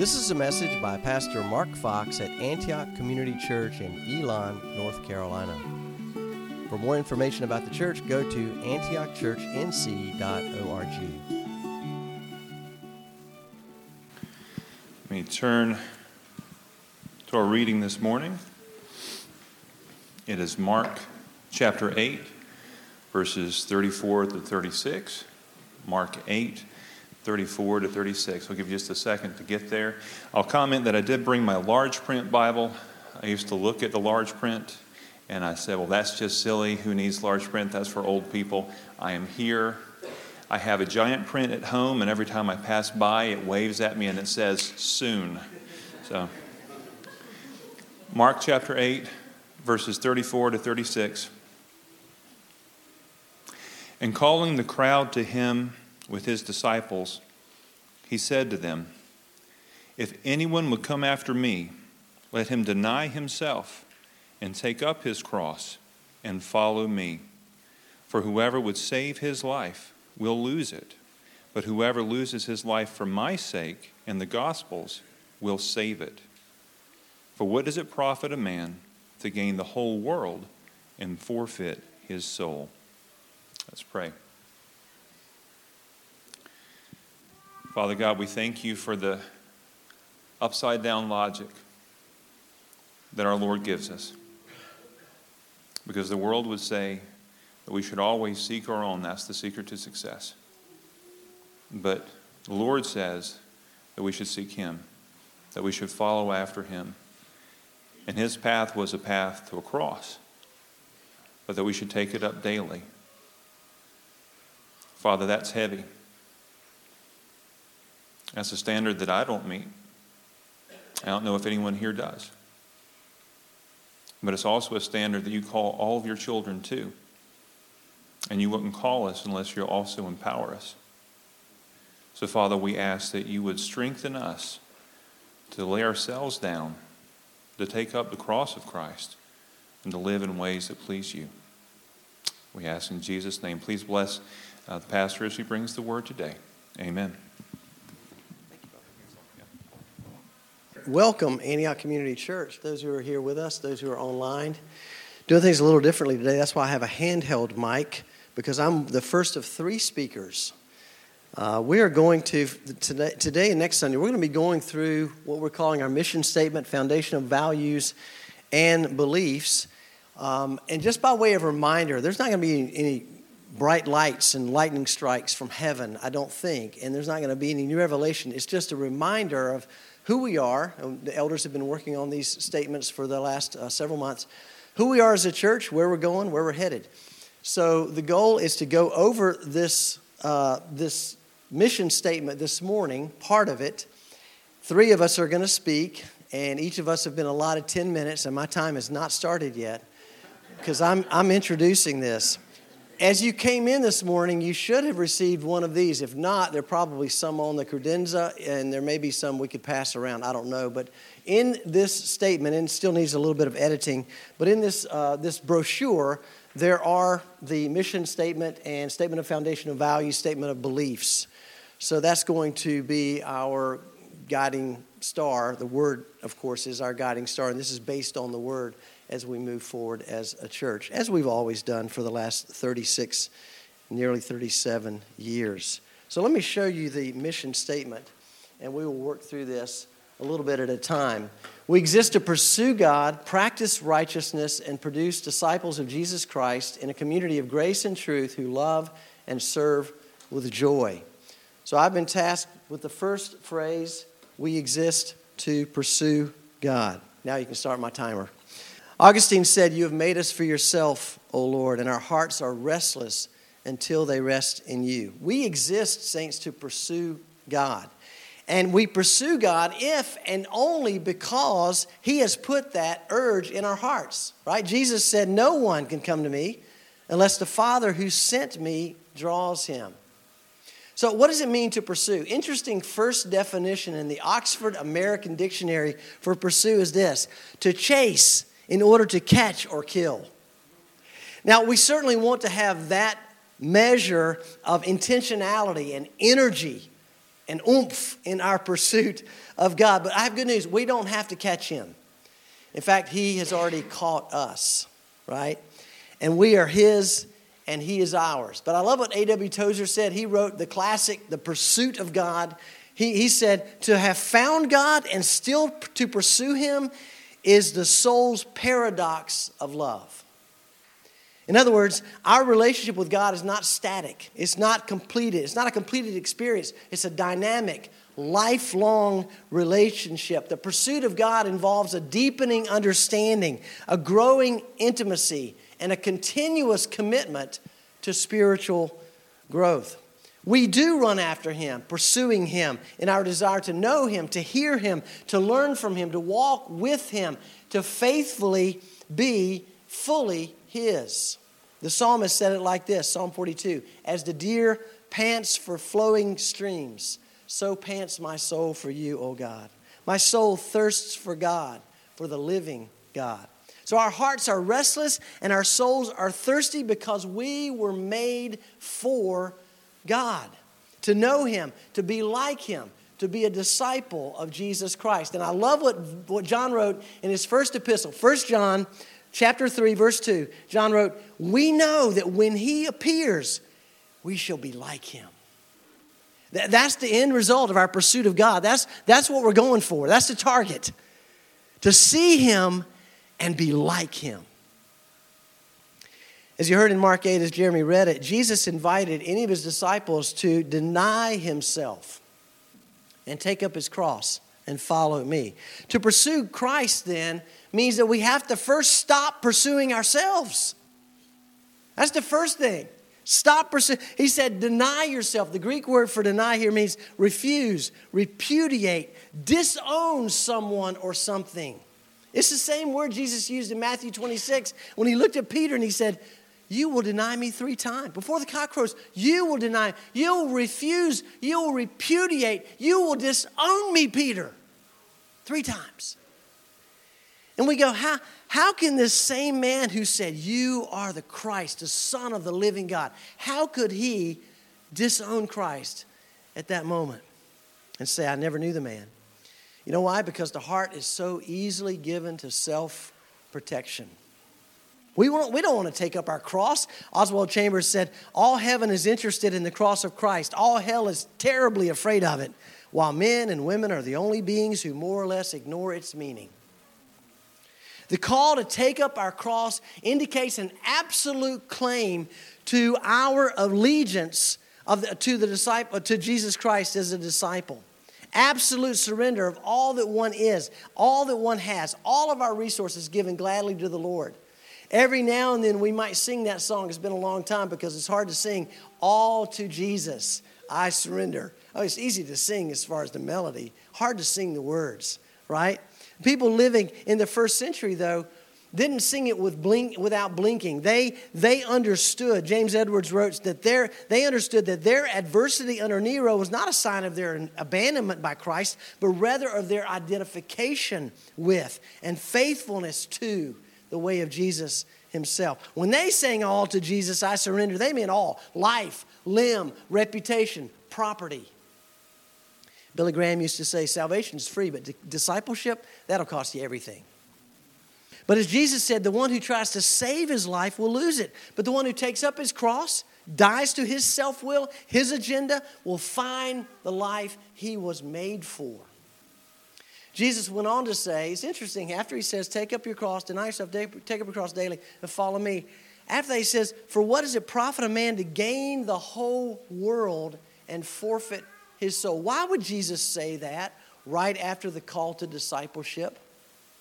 This is a message by Pastor Mark Fox at Antioch Community Church in Elon, North Carolina. For more information about the church, go to antiochchurchnc.org. Let me turn to our reading this morning. It is Mark chapter 8, verses 34 to 36. Mark 8, 34 to 36. I'll give you just a second to get there. I'll comment that I did bring my large print Bible. I used to look at the large print and I said, well, that's just silly. Who needs large print? That's for old people. I am here. I have a giant print at home, and every time I pass by, it waves at me and it says, soon. So, Mark chapter 8, verses 34 to 36. And calling the crowd to him, with his disciples, he said to them, If anyone would come after me, let him deny himself and take up his cross and follow me. For whoever would save his life will lose it, but whoever loses his life for my sake and the gospel's will save it. For what does it profit a man to gain the whole world and forfeit his soul? Let's pray. Father God, we thank you for the upside down logic that our Lord gives us. Because the world would say that we should always seek our own. That's the secret to success. But the Lord says that we should seek Him, that we should follow after Him. And His path was a path to a cross, but that we should take it up daily. Father, that's heavy. That's a standard that I don't meet. I don't know if anyone here does. But it's also a standard that you call all of your children to. And you wouldn't call us unless you also empower us. So, Father, we ask that you would strengthen us to lay ourselves down, to take up the cross of Christ, and to live in ways that please you. We ask in Jesus' name. Please bless uh, the pastor as he brings the word today. Amen. Welcome Antioch Community Church. Those who are here with us, those who are online, doing things a little differently today. That's why I have a handheld mic because I'm the first of three speakers. Uh, we are going to today, today and next Sunday. We're going to be going through what we're calling our mission statement, foundation of values and beliefs. Um, and just by way of reminder, there's not going to be any, any bright lights and lightning strikes from heaven, I don't think, and there's not going to be any new revelation. It's just a reminder of who we are. The elders have been working on these statements for the last uh, several months. Who we are as a church, where we're going, where we're headed. So the goal is to go over this, uh, this mission statement this morning, part of it. Three of us are going to speak, and each of us have been allotted 10 minutes, and my time has not started yet because I'm, I'm introducing this. As you came in this morning, you should have received one of these. If not, there are probably some on the credenza, and there may be some we could pass around. I don't know. But in this statement, and still needs a little bit of editing, but in this, uh, this brochure, there are the mission statement and statement of foundation of values, statement of beliefs. So that's going to be our guiding star. The Word, of course, is our guiding star, and this is based on the Word as we move forward as a church, as we've always done for the last 36, nearly 37 years. So let me show you the mission statement, and we will work through this a little bit at a time. We exist to pursue God, practice righteousness, and produce disciples of Jesus Christ in a community of grace and truth who love and serve with joy. So I've been tasked with the first phrase we exist to pursue God. Now you can start my timer. Augustine said, You have made us for yourself, O Lord, and our hearts are restless until they rest in you. We exist, saints, to pursue God. And we pursue God if and only because He has put that urge in our hearts, right? Jesus said, No one can come to me unless the Father who sent me draws him. So, what does it mean to pursue? Interesting first definition in the Oxford American Dictionary for pursue is this to chase in order to catch or kill. Now, we certainly want to have that measure of intentionality and energy and oomph in our pursuit of God. But I have good news we don't have to catch him. In fact, he has already caught us, right? And we are his and he is ours. But I love what A.W. Tozer said. He wrote the classic, The Pursuit of God. He, he said, To have found God and still to pursue him is the soul's paradox of love. In other words, our relationship with God is not static. It's not completed. It's not a completed experience. It's a dynamic, lifelong relationship. The pursuit of God involves a deepening understanding, a growing intimacy, and a continuous commitment to spiritual growth. We do run after Him, pursuing Him in our desire to know Him, to hear Him, to learn from Him, to walk with Him, to faithfully be fully His. The psalmist said it like this Psalm 42 As the deer pants for flowing streams, so pants my soul for you, O God. My soul thirsts for God, for the living God. So our hearts are restless and our souls are thirsty because we were made for God, to know Him, to be like Him, to be a disciple of Jesus Christ. And I love what, what John wrote in his first epistle, 1 John chapter 3, verse 2. John wrote, We know that when He appears, we shall be like Him. That's the end result of our pursuit of God. That's, that's what we're going for. That's the target. To see Him and be like him. As you heard in Mark 8, as Jeremy read it, Jesus invited any of his disciples to deny himself and take up his cross and follow me. To pursue Christ, then, means that we have to first stop pursuing ourselves. That's the first thing. Stop pursuing. He said, deny yourself. The Greek word for deny here means refuse, repudiate, disown someone or something. It's the same word Jesus used in Matthew 26 when he looked at Peter and he said, You will deny me three times. Before the cock crows, you will deny, you will refuse, you will repudiate, you will disown me, Peter. Three times. And we go, How, how can this same man who said, You are the Christ, the Son of the living God, how could he disown Christ at that moment and say, I never knew the man? You know why? Because the heart is so easily given to self protection. We, want, we don't want to take up our cross. Oswald Chambers said, All heaven is interested in the cross of Christ. All hell is terribly afraid of it, while men and women are the only beings who more or less ignore its meaning. The call to take up our cross indicates an absolute claim to our allegiance of the, to, the disciple, to Jesus Christ as a disciple absolute surrender of all that one is, all that one has, all of our resources given gladly to the Lord. Every now and then we might sing that song. It's been a long time because it's hard to sing all to Jesus. I surrender. Oh, it's easy to sing as far as the melody, hard to sing the words, right? People living in the first century, though, didn't sing it with blink, without blinking. They, they understood, James Edwards wrote that their, they understood that their adversity under Nero was not a sign of their abandonment by Christ, but rather of their identification with and faithfulness to the way of Jesus himself. When they sang all to Jesus, I surrender, they meant all life, limb, reputation, property. Billy Graham used to say, salvation is free, but discipleship, that'll cost you everything. But as Jesus said, the one who tries to save his life will lose it. But the one who takes up his cross, dies to his self will, his agenda, will find the life he was made for. Jesus went on to say, it's interesting, after he says, Take up your cross, deny yourself, take up your cross daily, and follow me. After that, he says, For what does it profit a man to gain the whole world and forfeit his soul? Why would Jesus say that right after the call to discipleship?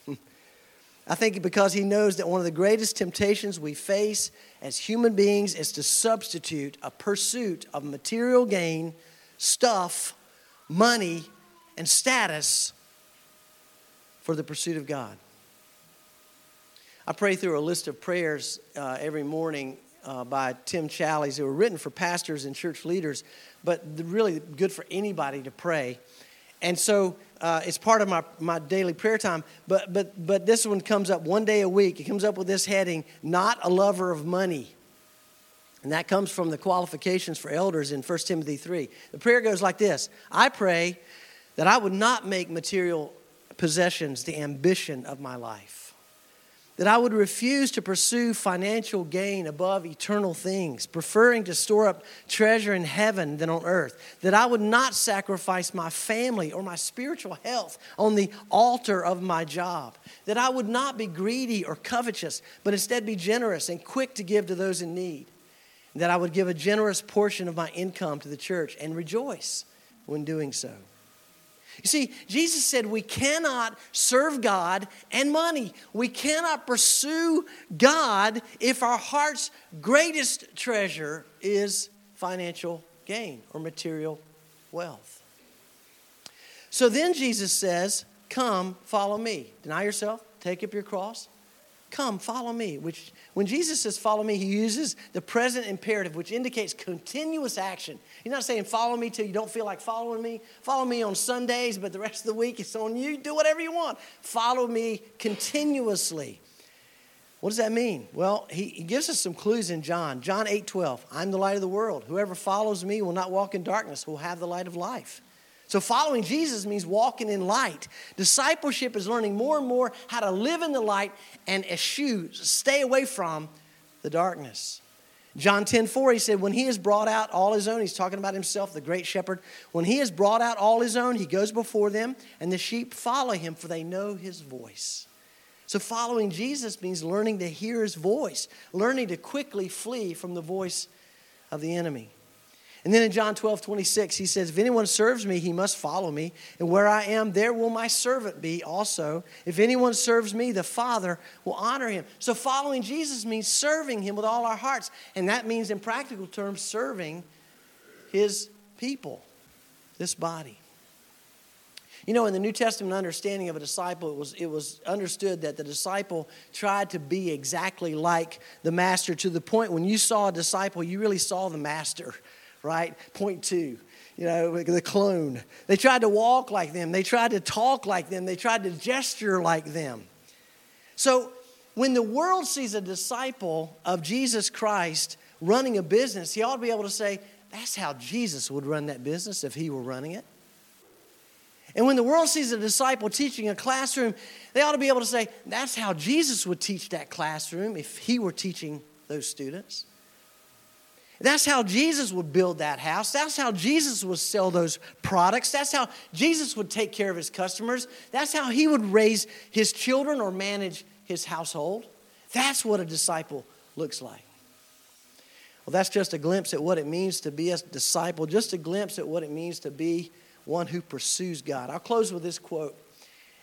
I think because he knows that one of the greatest temptations we face as human beings is to substitute a pursuit of material gain, stuff, money, and status for the pursuit of God. I pray through a list of prayers uh, every morning uh, by Tim Challies that were written for pastors and church leaders, but really good for anybody to pray. And so uh, it's part of my, my daily prayer time. But, but, but this one comes up one day a week. It comes up with this heading Not a lover of money. And that comes from the qualifications for elders in 1 Timothy 3. The prayer goes like this I pray that I would not make material possessions the ambition of my life. That I would refuse to pursue financial gain above eternal things, preferring to store up treasure in heaven than on earth, that I would not sacrifice my family or my spiritual health on the altar of my job, that I would not be greedy or covetous, but instead be generous and quick to give to those in need, that I would give a generous portion of my income to the church and rejoice when doing so. You see, Jesus said we cannot serve God and money. We cannot pursue God if our heart's greatest treasure is financial gain or material wealth. So then Jesus says, Come, follow me. Deny yourself, take up your cross, Come, follow me. Which, when Jesus says follow me, he uses the present imperative, which indicates continuous action. He's not saying follow me till you don't feel like following me. Follow me on Sundays, but the rest of the week it's on you. Do whatever you want. Follow me continuously. What does that mean? Well, he, he gives us some clues in John. John 8 12. I'm the light of the world. Whoever follows me will not walk in darkness, will have the light of life. So, following Jesus means walking in light. Discipleship is learning more and more how to live in the light and eschew, stay away from the darkness. John 10 4, he said, When he has brought out all his own, he's talking about himself, the great shepherd. When he has brought out all his own, he goes before them, and the sheep follow him, for they know his voice. So, following Jesus means learning to hear his voice, learning to quickly flee from the voice of the enemy. And then in John 12, 26, he says, If anyone serves me, he must follow me. And where I am, there will my servant be also. If anyone serves me, the Father will honor him. So following Jesus means serving him with all our hearts. And that means, in practical terms, serving his people, this body. You know, in the New Testament understanding of a disciple, it was, it was understood that the disciple tried to be exactly like the master to the point when you saw a disciple, you really saw the master right? Point two, you know, the clone. They tried to walk like them, they tried to talk like them, they tried to gesture like them. So when the world sees a disciple of Jesus Christ running a business, he ought to be able to say, that's how Jesus would run that business if he were running it. And when the world sees a disciple teaching a classroom, they ought to be able to say, that's how Jesus would teach that classroom if he were teaching those students. That's how Jesus would build that house. That's how Jesus would sell those products. That's how Jesus would take care of his customers. That's how he would raise his children or manage his household. That's what a disciple looks like. Well, that's just a glimpse at what it means to be a disciple, just a glimpse at what it means to be one who pursues God. I'll close with this quote,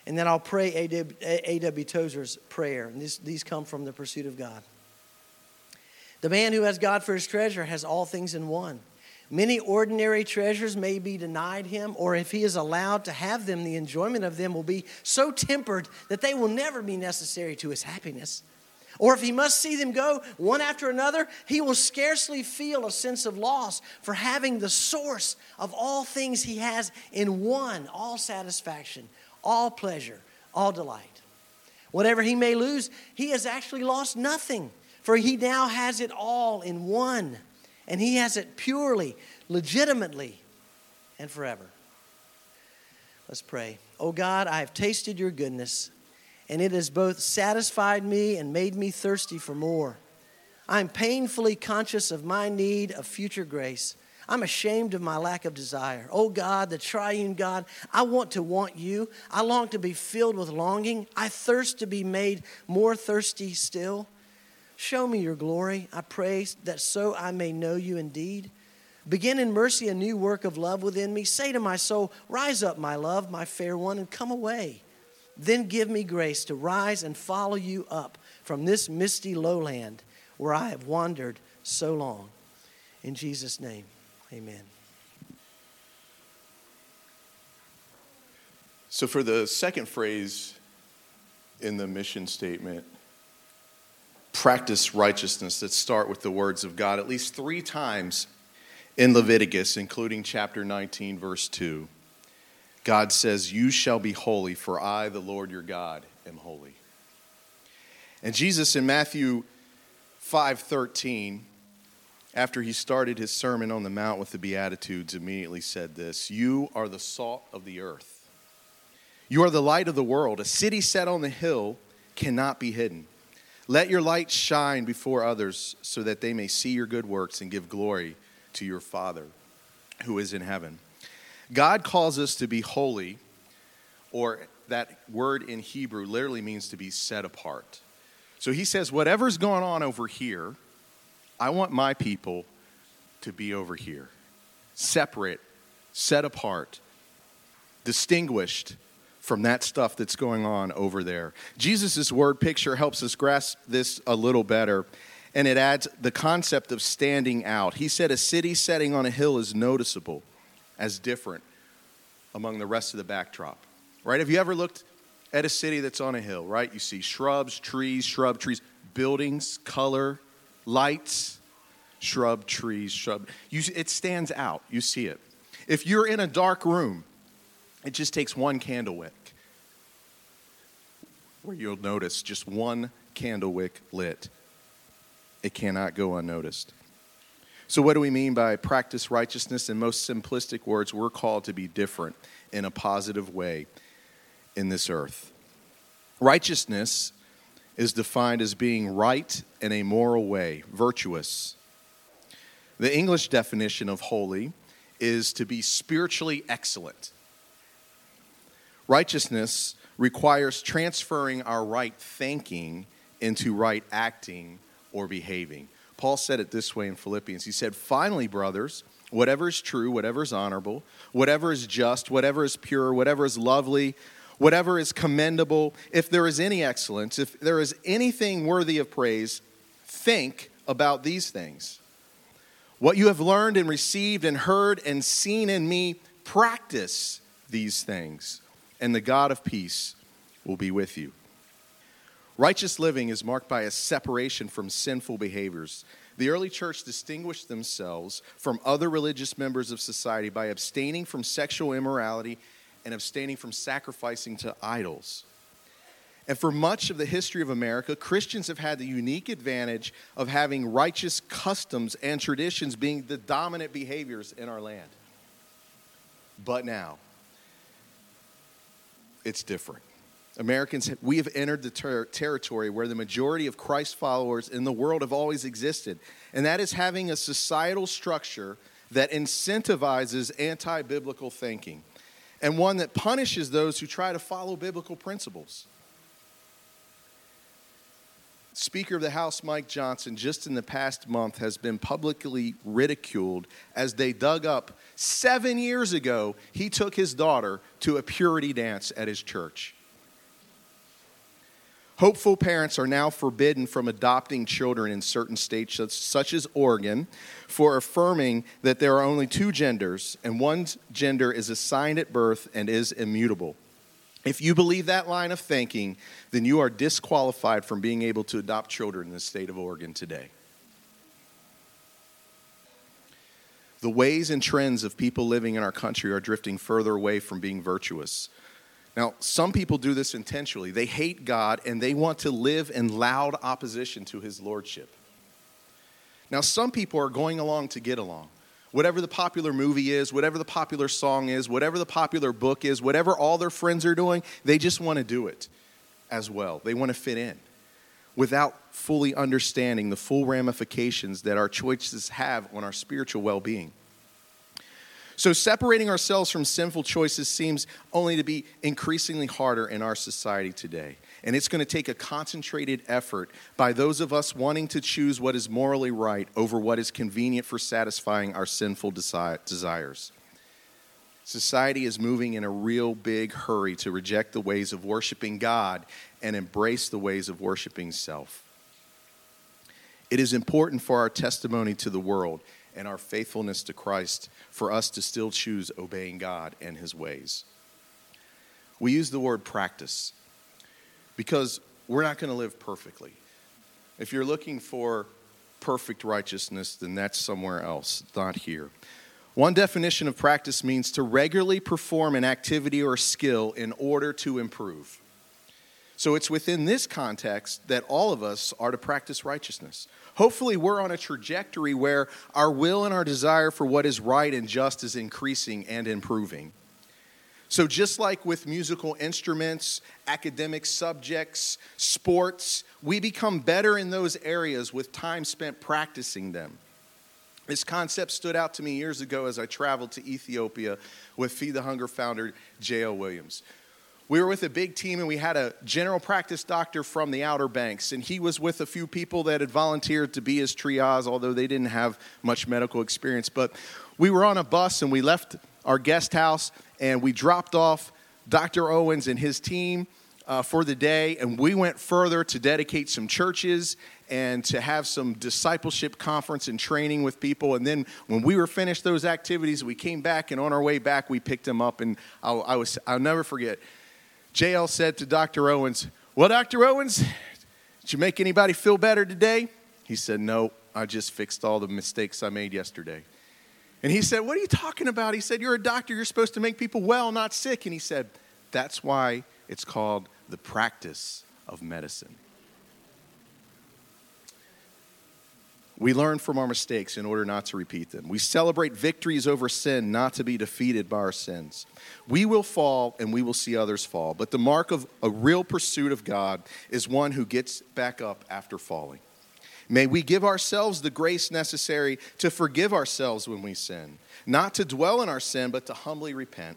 and then I'll pray A.W. Tozer's prayer. And these, these come from the pursuit of God. The man who has God for his treasure has all things in one. Many ordinary treasures may be denied him, or if he is allowed to have them, the enjoyment of them will be so tempered that they will never be necessary to his happiness. Or if he must see them go one after another, he will scarcely feel a sense of loss for having the source of all things he has in one all satisfaction, all pleasure, all delight. Whatever he may lose, he has actually lost nothing for he now has it all in one, and he has it purely, legitimately, and forever. Let's pray. Oh God, I have tasted your goodness, and it has both satisfied me and made me thirsty for more. I'm painfully conscious of my need of future grace. I'm ashamed of my lack of desire. Oh God, the triune God, I want to want you. I long to be filled with longing. I thirst to be made more thirsty still. Show me your glory, I pray, that so I may know you indeed. Begin in mercy a new work of love within me. Say to my soul, Rise up, my love, my fair one, and come away. Then give me grace to rise and follow you up from this misty lowland where I have wandered so long. In Jesus' name, amen. So, for the second phrase in the mission statement, practice righteousness that start with the words of God at least three times in Leviticus, including chapter 19, verse 2. God says, You shall be holy, for I, the Lord your God, am holy. And Jesus in Matthew 5 13, after he started his Sermon on the Mount with the Beatitudes, immediately said this You are the salt of the earth. You are the light of the world. A city set on the hill cannot be hidden. Let your light shine before others so that they may see your good works and give glory to your Father who is in heaven. God calls us to be holy, or that word in Hebrew literally means to be set apart. So he says, whatever's going on over here, I want my people to be over here, separate, set apart, distinguished from that stuff that's going on over there. Jesus' word picture helps us grasp this a little better, and it adds the concept of standing out. He said, A city setting on a hill is noticeable as different among the rest of the backdrop. Right? Have you ever looked at a city that's on a hill, right? You see shrubs, trees, shrub trees, buildings, color, lights, shrub, trees, shrub. You, it stands out. You see it. If you're in a dark room, it just takes one candle wick where you'll notice just one candle wick lit. It cannot go unnoticed. So, what do we mean by practice righteousness? In most simplistic words, we're called to be different in a positive way in this earth. Righteousness is defined as being right in a moral way, virtuous. The English definition of holy is to be spiritually excellent. Righteousness requires transferring our right thinking into right acting or behaving. Paul said it this way in Philippians. He said, Finally, brothers, whatever is true, whatever is honorable, whatever is just, whatever is pure, whatever is lovely, whatever is commendable, if there is any excellence, if there is anything worthy of praise, think about these things. What you have learned and received and heard and seen in me, practice these things and the God of peace will be with you. Righteous living is marked by a separation from sinful behaviors. The early church distinguished themselves from other religious members of society by abstaining from sexual immorality and abstaining from sacrificing to idols. And for much of the history of America, Christians have had the unique advantage of having righteous customs and traditions being the dominant behaviors in our land. But now, it's different. Americans, we have entered the ter- territory where the majority of Christ followers in the world have always existed, and that is having a societal structure that incentivizes anti biblical thinking and one that punishes those who try to follow biblical principles. Speaker of the House Mike Johnson, just in the past month, has been publicly ridiculed as they dug up seven years ago. He took his daughter to a purity dance at his church. Hopeful parents are now forbidden from adopting children in certain states, such as Oregon, for affirming that there are only two genders and one gender is assigned at birth and is immutable. If you believe that line of thinking, then you are disqualified from being able to adopt children in the state of Oregon today. The ways and trends of people living in our country are drifting further away from being virtuous. Now, some people do this intentionally. They hate God and they want to live in loud opposition to his lordship. Now, some people are going along to get along whatever the popular movie is, whatever the popular song is, whatever the popular book is, whatever all their friends are doing, they just want to do it as well. They want to fit in without fully understanding the full ramifications that our choices have on our spiritual well being. So, separating ourselves from sinful choices seems only to be increasingly harder in our society today. And it's going to take a concentrated effort by those of us wanting to choose what is morally right over what is convenient for satisfying our sinful desi- desires. Society is moving in a real big hurry to reject the ways of worshiping God and embrace the ways of worshiping self. It is important for our testimony to the world and our faithfulness to Christ for us to still choose obeying God and his ways. We use the word practice because we're not going to live perfectly. If you're looking for perfect righteousness, then that's somewhere else, not here. One definition of practice means to regularly perform an activity or skill in order to improve. So it's within this context that all of us are to practice righteousness. Hopefully, we're on a trajectory where our will and our desire for what is right and just is increasing and improving. So, just like with musical instruments, academic subjects, sports, we become better in those areas with time spent practicing them. This concept stood out to me years ago as I traveled to Ethiopia with Feed the Hunger founder J.L. Williams. We were with a big team and we had a general practice doctor from the Outer Banks, and he was with a few people that had volunteered to be his triage, although they didn't have much medical experience. But we were on a bus and we left our guest house and we dropped off Dr. Owens and his team uh, for the day, and we went further to dedicate some churches and to have some discipleship conference and training with people. And then when we were finished those activities, we came back, and on our way back, we picked him up. And I, I was, I'll never forget. JL said to Dr. Owens, Well, Dr. Owens, did you make anybody feel better today? He said, No, I just fixed all the mistakes I made yesterday. And he said, What are you talking about? He said, You're a doctor. You're supposed to make people well, not sick. And he said, That's why it's called the practice of medicine. We learn from our mistakes in order not to repeat them. We celebrate victories over sin, not to be defeated by our sins. We will fall and we will see others fall, but the mark of a real pursuit of God is one who gets back up after falling. May we give ourselves the grace necessary to forgive ourselves when we sin, not to dwell in our sin, but to humbly repent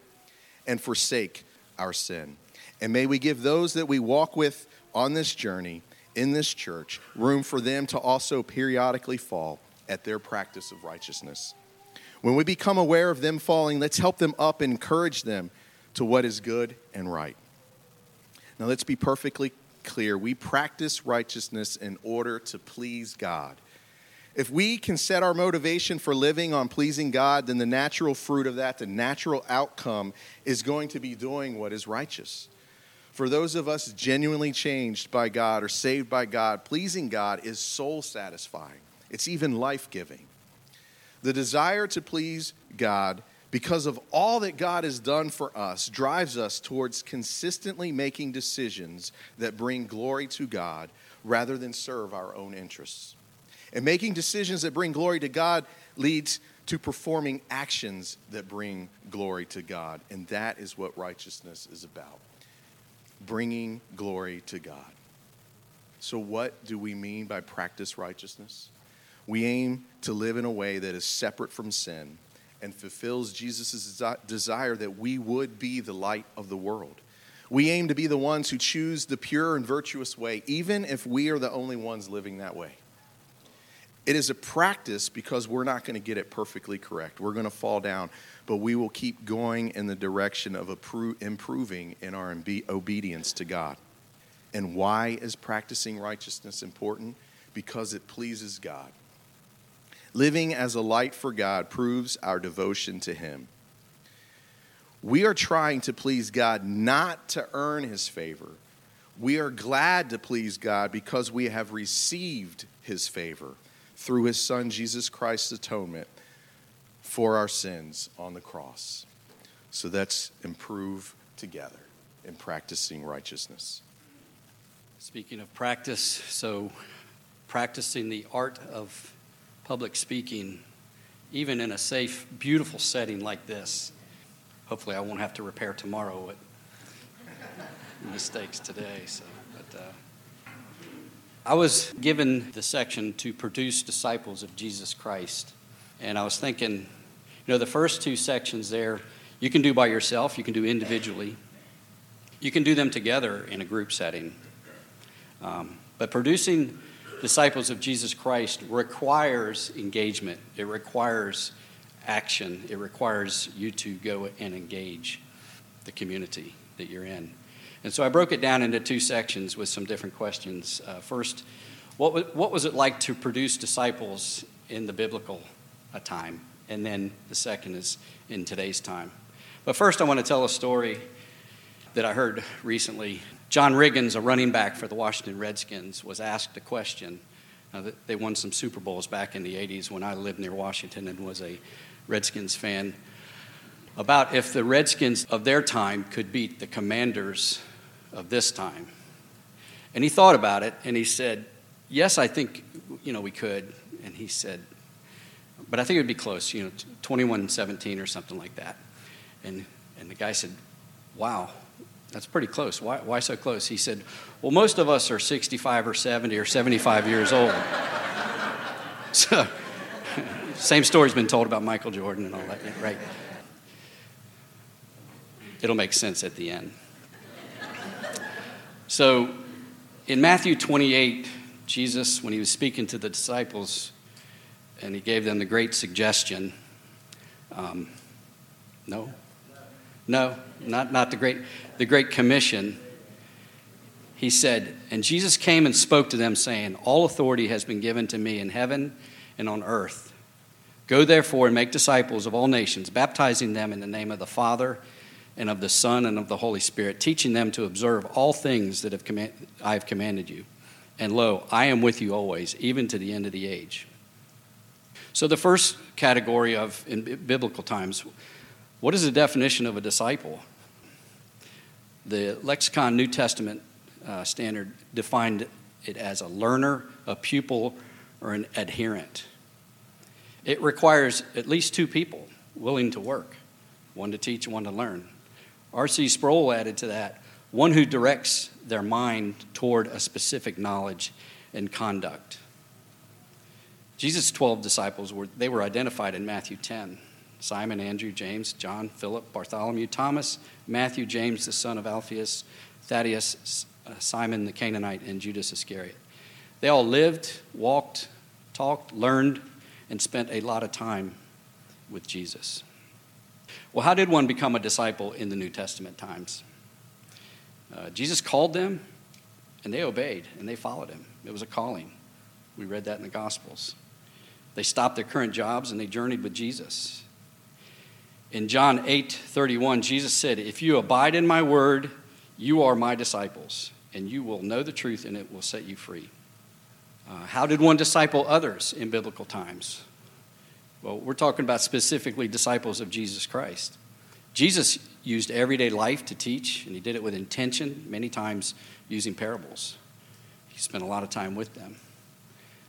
and forsake our sin. And may we give those that we walk with on this journey, in this church, room for them to also periodically fall at their practice of righteousness. When we become aware of them falling, let's help them up and encourage them to what is good and right. Now, let's be perfectly clear. We practice righteousness in order to please God. If we can set our motivation for living on pleasing God, then the natural fruit of that, the natural outcome, is going to be doing what is righteous. For those of us genuinely changed by God or saved by God, pleasing God is soul satisfying, it's even life giving. The desire to please God because of all that God has done for us, drives us towards consistently making decisions that bring glory to God rather than serve our own interests. And making decisions that bring glory to God leads to performing actions that bring glory to God. And that is what righteousness is about bringing glory to God. So, what do we mean by practice righteousness? We aim to live in a way that is separate from sin and fulfills Jesus' desire that we would be the light of the world. We aim to be the ones who choose the pure and virtuous way, even if we are the only ones living that way. It is a practice because we're not going to get it perfectly correct. We're going to fall down, but we will keep going in the direction of improving in our obedience to God. And why is practicing righteousness important? Because it pleases God. Living as a light for God proves our devotion to Him. We are trying to please God not to earn His favor. We are glad to please God because we have received His favor through His Son, Jesus Christ's atonement for our sins on the cross. So let's improve together in practicing righteousness. Speaking of practice, so practicing the art of public speaking, even in a safe, beautiful setting like this. Hopefully, I won't have to repair tomorrow what mistakes today. So, but uh, I was given the section to produce disciples of Jesus Christ, and I was thinking, you know, the first two sections there, you can do by yourself, you can do individually, you can do them together in a group setting. Um, but producing disciples of Jesus Christ requires engagement, it requires action, it requires you to go and engage the community that you're in. And so I broke it down into two sections with some different questions. Uh, first, what, w- what was it like to produce disciples in the biblical uh, time? And then the second is in today's time. But first, I want to tell a story that I heard recently John Riggins, a running back for the Washington Redskins, was asked a question. They won some Super Bowls back in the 80s when I lived near Washington and was a Redskins fan. About if the Redskins of their time could beat the commanders of this time. And he thought about it and he said, Yes, I think, you know, we could. And he said, But I think it would be close, you know, 21 17 or something like that. And, and the guy said, Wow, that's pretty close. Why, why so close? He said, Well, most of us are 65 or 70 or 75 years old. so, same story's been told about Michael Jordan and all that, right? It'll make sense at the end. So, in Matthew 28, Jesus, when he was speaking to the disciples, and he gave them the great suggestion um, no, no, not, not the great, the great commission. He said, and Jesus came and spoke to them, saying, All authority has been given to me in heaven and on earth. Go therefore and make disciples of all nations, baptizing them in the name of the Father and of the Son and of the Holy Spirit, teaching them to observe all things that have command, I have commanded you. And lo, I am with you always, even to the end of the age. So, the first category of, in biblical times, what is the definition of a disciple? The Lexicon New Testament uh, standard defined it as a learner, a pupil, or an adherent. It requires at least two people willing to work one to teach, one to learn. R.C. Sproul added to that one who directs their mind toward a specific knowledge and conduct. Jesus' 12 disciples were, they were identified in Matthew 10. Simon, Andrew, James, John, Philip, Bartholomew, Thomas, Matthew, James, the son of Alphaeus, Thaddeus, uh, Simon the Canaanite, and Judas Iscariot. They all lived, walked, talked, learned, and spent a lot of time with Jesus. Well, how did one become a disciple in the New Testament times? Uh, Jesus called them, and they obeyed, and they followed him. It was a calling. We read that in the Gospels. They stopped their current jobs and they journeyed with Jesus. In John 8 31, Jesus said, If you abide in my word, you are my disciples, and you will know the truth, and it will set you free. Uh, how did one disciple others in biblical times? Well, we're talking about specifically disciples of Jesus Christ. Jesus used everyday life to teach, and he did it with intention, many times using parables. He spent a lot of time with them.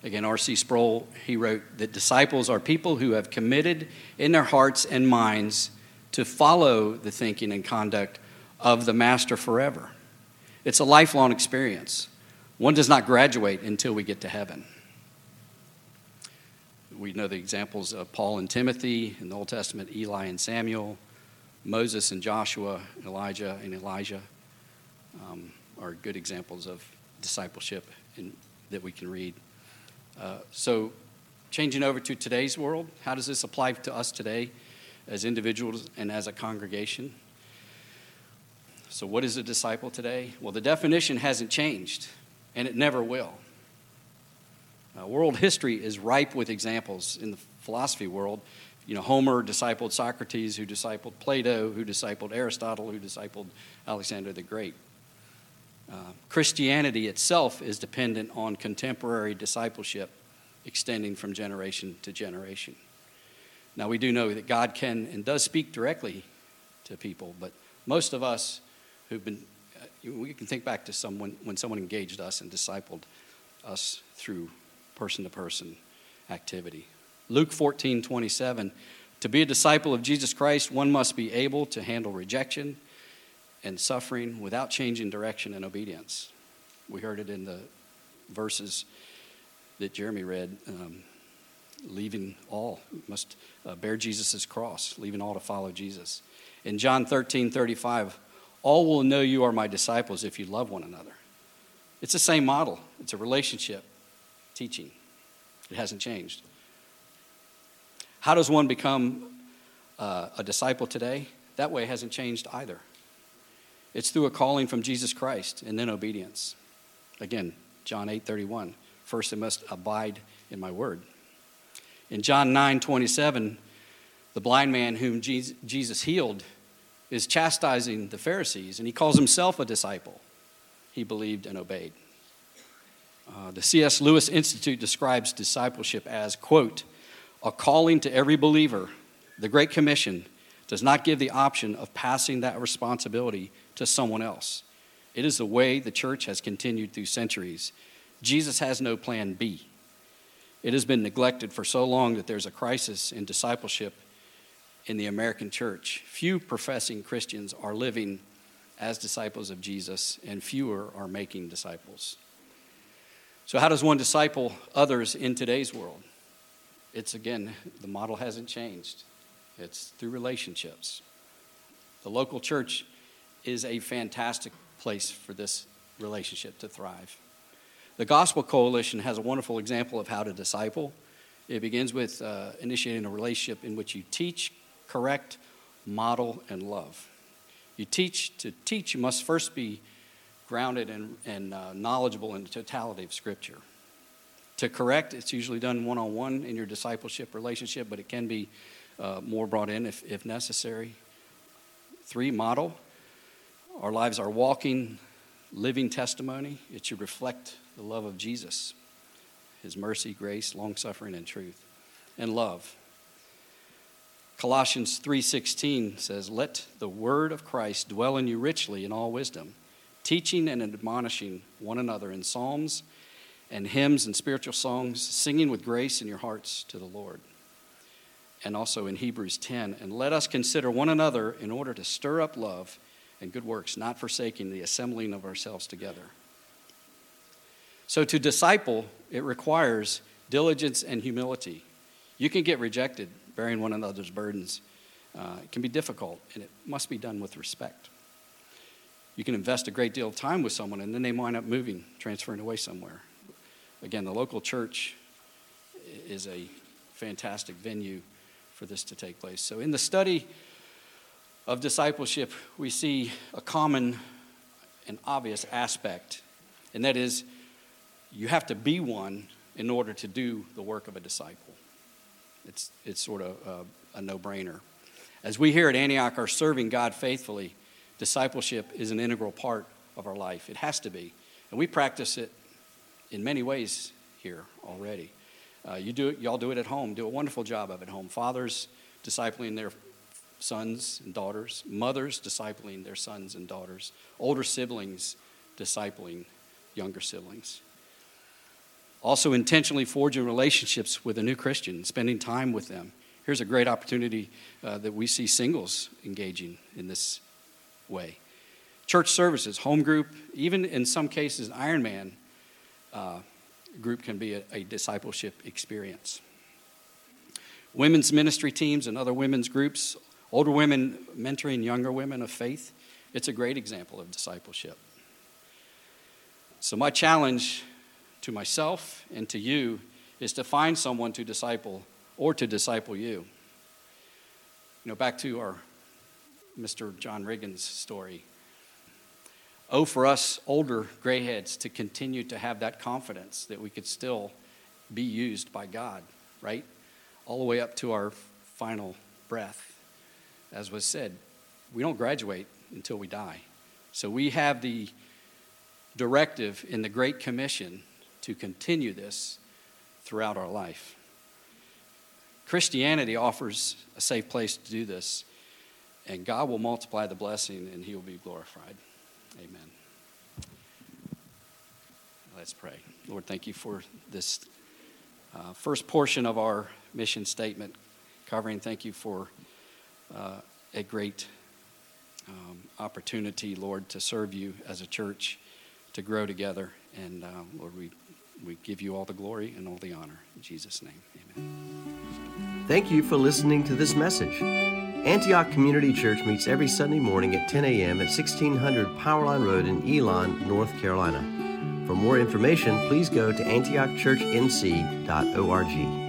Again, R.C. Sproul, he wrote that disciples are people who have committed in their hearts and minds to follow the thinking and conduct of the Master forever. It's a lifelong experience. One does not graduate until we get to heaven. We know the examples of Paul and Timothy in the Old Testament, Eli and Samuel, Moses and Joshua, Elijah and Elisha um, are good examples of discipleship in, that we can read. Uh, so, changing over to today's world, how does this apply to us today as individuals and as a congregation? So, what is a disciple today? Well, the definition hasn't changed, and it never will. Uh, world history is ripe with examples in the philosophy world. You know, Homer discipled Socrates, who discipled Plato, who discipled Aristotle, who discipled Alexander the Great. Uh, Christianity itself is dependent on contemporary discipleship extending from generation to generation. Now, we do know that God can and does speak directly to people, but most of us who've been, uh, we can think back to someone when someone engaged us and discipled us through person to person activity. Luke 14 27. To be a disciple of Jesus Christ, one must be able to handle rejection and suffering without changing direction and obedience. We heard it in the verses that Jeremy read. Um, leaving all, must uh, bear Jesus' cross, leaving all to follow Jesus. In John 13 35, all will know you are my disciples if you love one another. It's the same model, it's a relationship teaching. It hasn't changed. How does one become uh, a disciple today? That way hasn't changed either. It's through a calling from Jesus Christ and then obedience. Again, John 8 31. First, they must abide in my word. In John 9 27, the blind man whom Jesus healed is chastising the Pharisees, and he calls himself a disciple. He believed and obeyed. Uh, the C.S. Lewis Institute describes discipleship as, quote, a calling to every believer. The Great Commission does not give the option of passing that responsibility to someone else. It is the way the church has continued through centuries. Jesus has no plan B. It has been neglected for so long that there's a crisis in discipleship in the American church. Few professing Christians are living as disciples of Jesus, and fewer are making disciples. So, how does one disciple others in today's world? It's again, the model hasn't changed, it's through relationships. The local church is a fantastic place for this relationship to thrive. The Gospel Coalition has a wonderful example of how to disciple. It begins with uh, initiating a relationship in which you teach, correct, model, and love. You teach, to teach, you must first be grounded and, and uh, knowledgeable in the totality of Scripture. To correct, it's usually done one on one in your discipleship relationship, but it can be uh, more brought in if, if necessary. Three, model. Our lives are walking, living testimony. It should reflect the love of Jesus, his mercy, grace, long suffering, and truth, and love. Colossians 3:16 says, "Let the word of Christ dwell in you richly in all wisdom, teaching and admonishing one another in psalms and hymns and spiritual songs, singing with grace in your hearts to the Lord." And also in Hebrews 10, "And let us consider one another in order to stir up love and good works, not forsaking the assembling of ourselves together." So, to disciple, it requires diligence and humility. You can get rejected bearing one another's burdens. Uh, it can be difficult, and it must be done with respect. You can invest a great deal of time with someone, and then they wind up moving, transferring away somewhere. Again, the local church is a fantastic venue for this to take place. So, in the study of discipleship, we see a common and obvious aspect, and that is you have to be one in order to do the work of a disciple. It's, it's sort of uh, a, a no brainer. As we here at Antioch are serving God faithfully, discipleship is an integral part of our life. It has to be. And we practice it in many ways here already. Uh, you do it, y'all do it at home, do a wonderful job of it at home. Fathers discipling their sons and daughters, mothers discipling their sons and daughters, older siblings discipling younger siblings. Also, intentionally forging relationships with a new Christian, spending time with them. Here's a great opportunity uh, that we see singles engaging in this way. Church services, home group, even in some cases, Ironman uh, group can be a, a discipleship experience. Women's ministry teams and other women's groups, older women mentoring younger women of faith, it's a great example of discipleship. So, my challenge to myself and to you is to find someone to disciple or to disciple you. You know, back to our Mr. John Riggins story. Oh, for us older grayheads to continue to have that confidence that we could still be used by God, right? All the way up to our final breath. As was said, we don't graduate until we die. So we have the directive in the Great Commission to continue this throughout our life. Christianity offers a safe place to do this, and God will multiply the blessing and He will be glorified. Amen. Let's pray. Lord, thank you for this uh, first portion of our mission statement covering. Thank you for uh, a great um, opportunity, Lord, to serve you as a church, to grow together. And uh, Lord, we we give you all the glory and all the honor. In Jesus' name, amen. Thank you for listening to this message. Antioch Community Church meets every Sunday morning at 10 a.m. at 1600 Powerline Road in Elon, North Carolina. For more information, please go to antiochchurchnc.org.